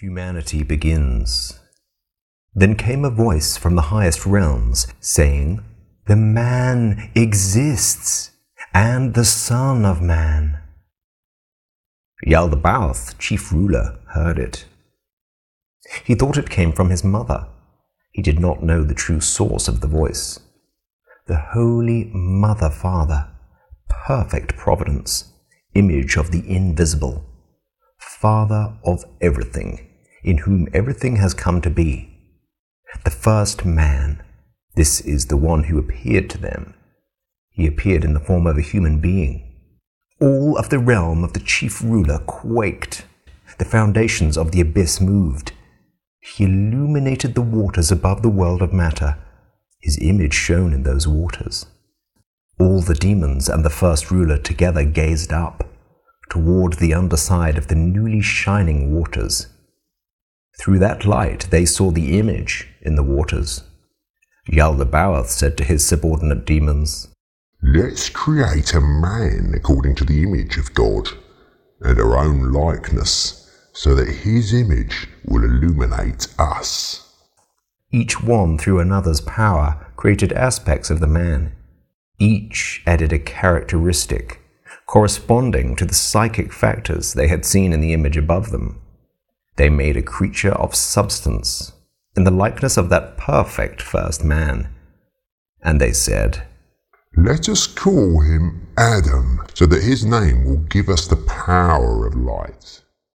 Humanity begins. Then came a voice from the highest realms, saying, The man exists, and the Son of Man. Yaldabaoth, chief ruler, heard it. He thought it came from his mother. He did not know the true source of the voice. The Holy Mother Father, perfect providence, image of the invisible, Father of everything in whom everything has come to be. The first man, this is the one who appeared to them. He appeared in the form of a human being. All of the realm of the chief ruler quaked. The foundations of the abyss moved. He illuminated the waters above the world of matter. His image shone in those waters. All the demons and the first ruler together gazed up toward the underside of the newly shining waters. Through that light, they saw the image in the waters. Yaldabaoth said to his subordinate demons, Let's create a man according to the image of God and our own likeness, so that his image will illuminate us. Each one, through another's power, created aspects of the man. Each added a characteristic corresponding to the psychic factors they had seen in the image above them. They made a creature of substance, in the likeness of that perfect first man. And they said, Let us call him Adam, so that his name will give us the power of light.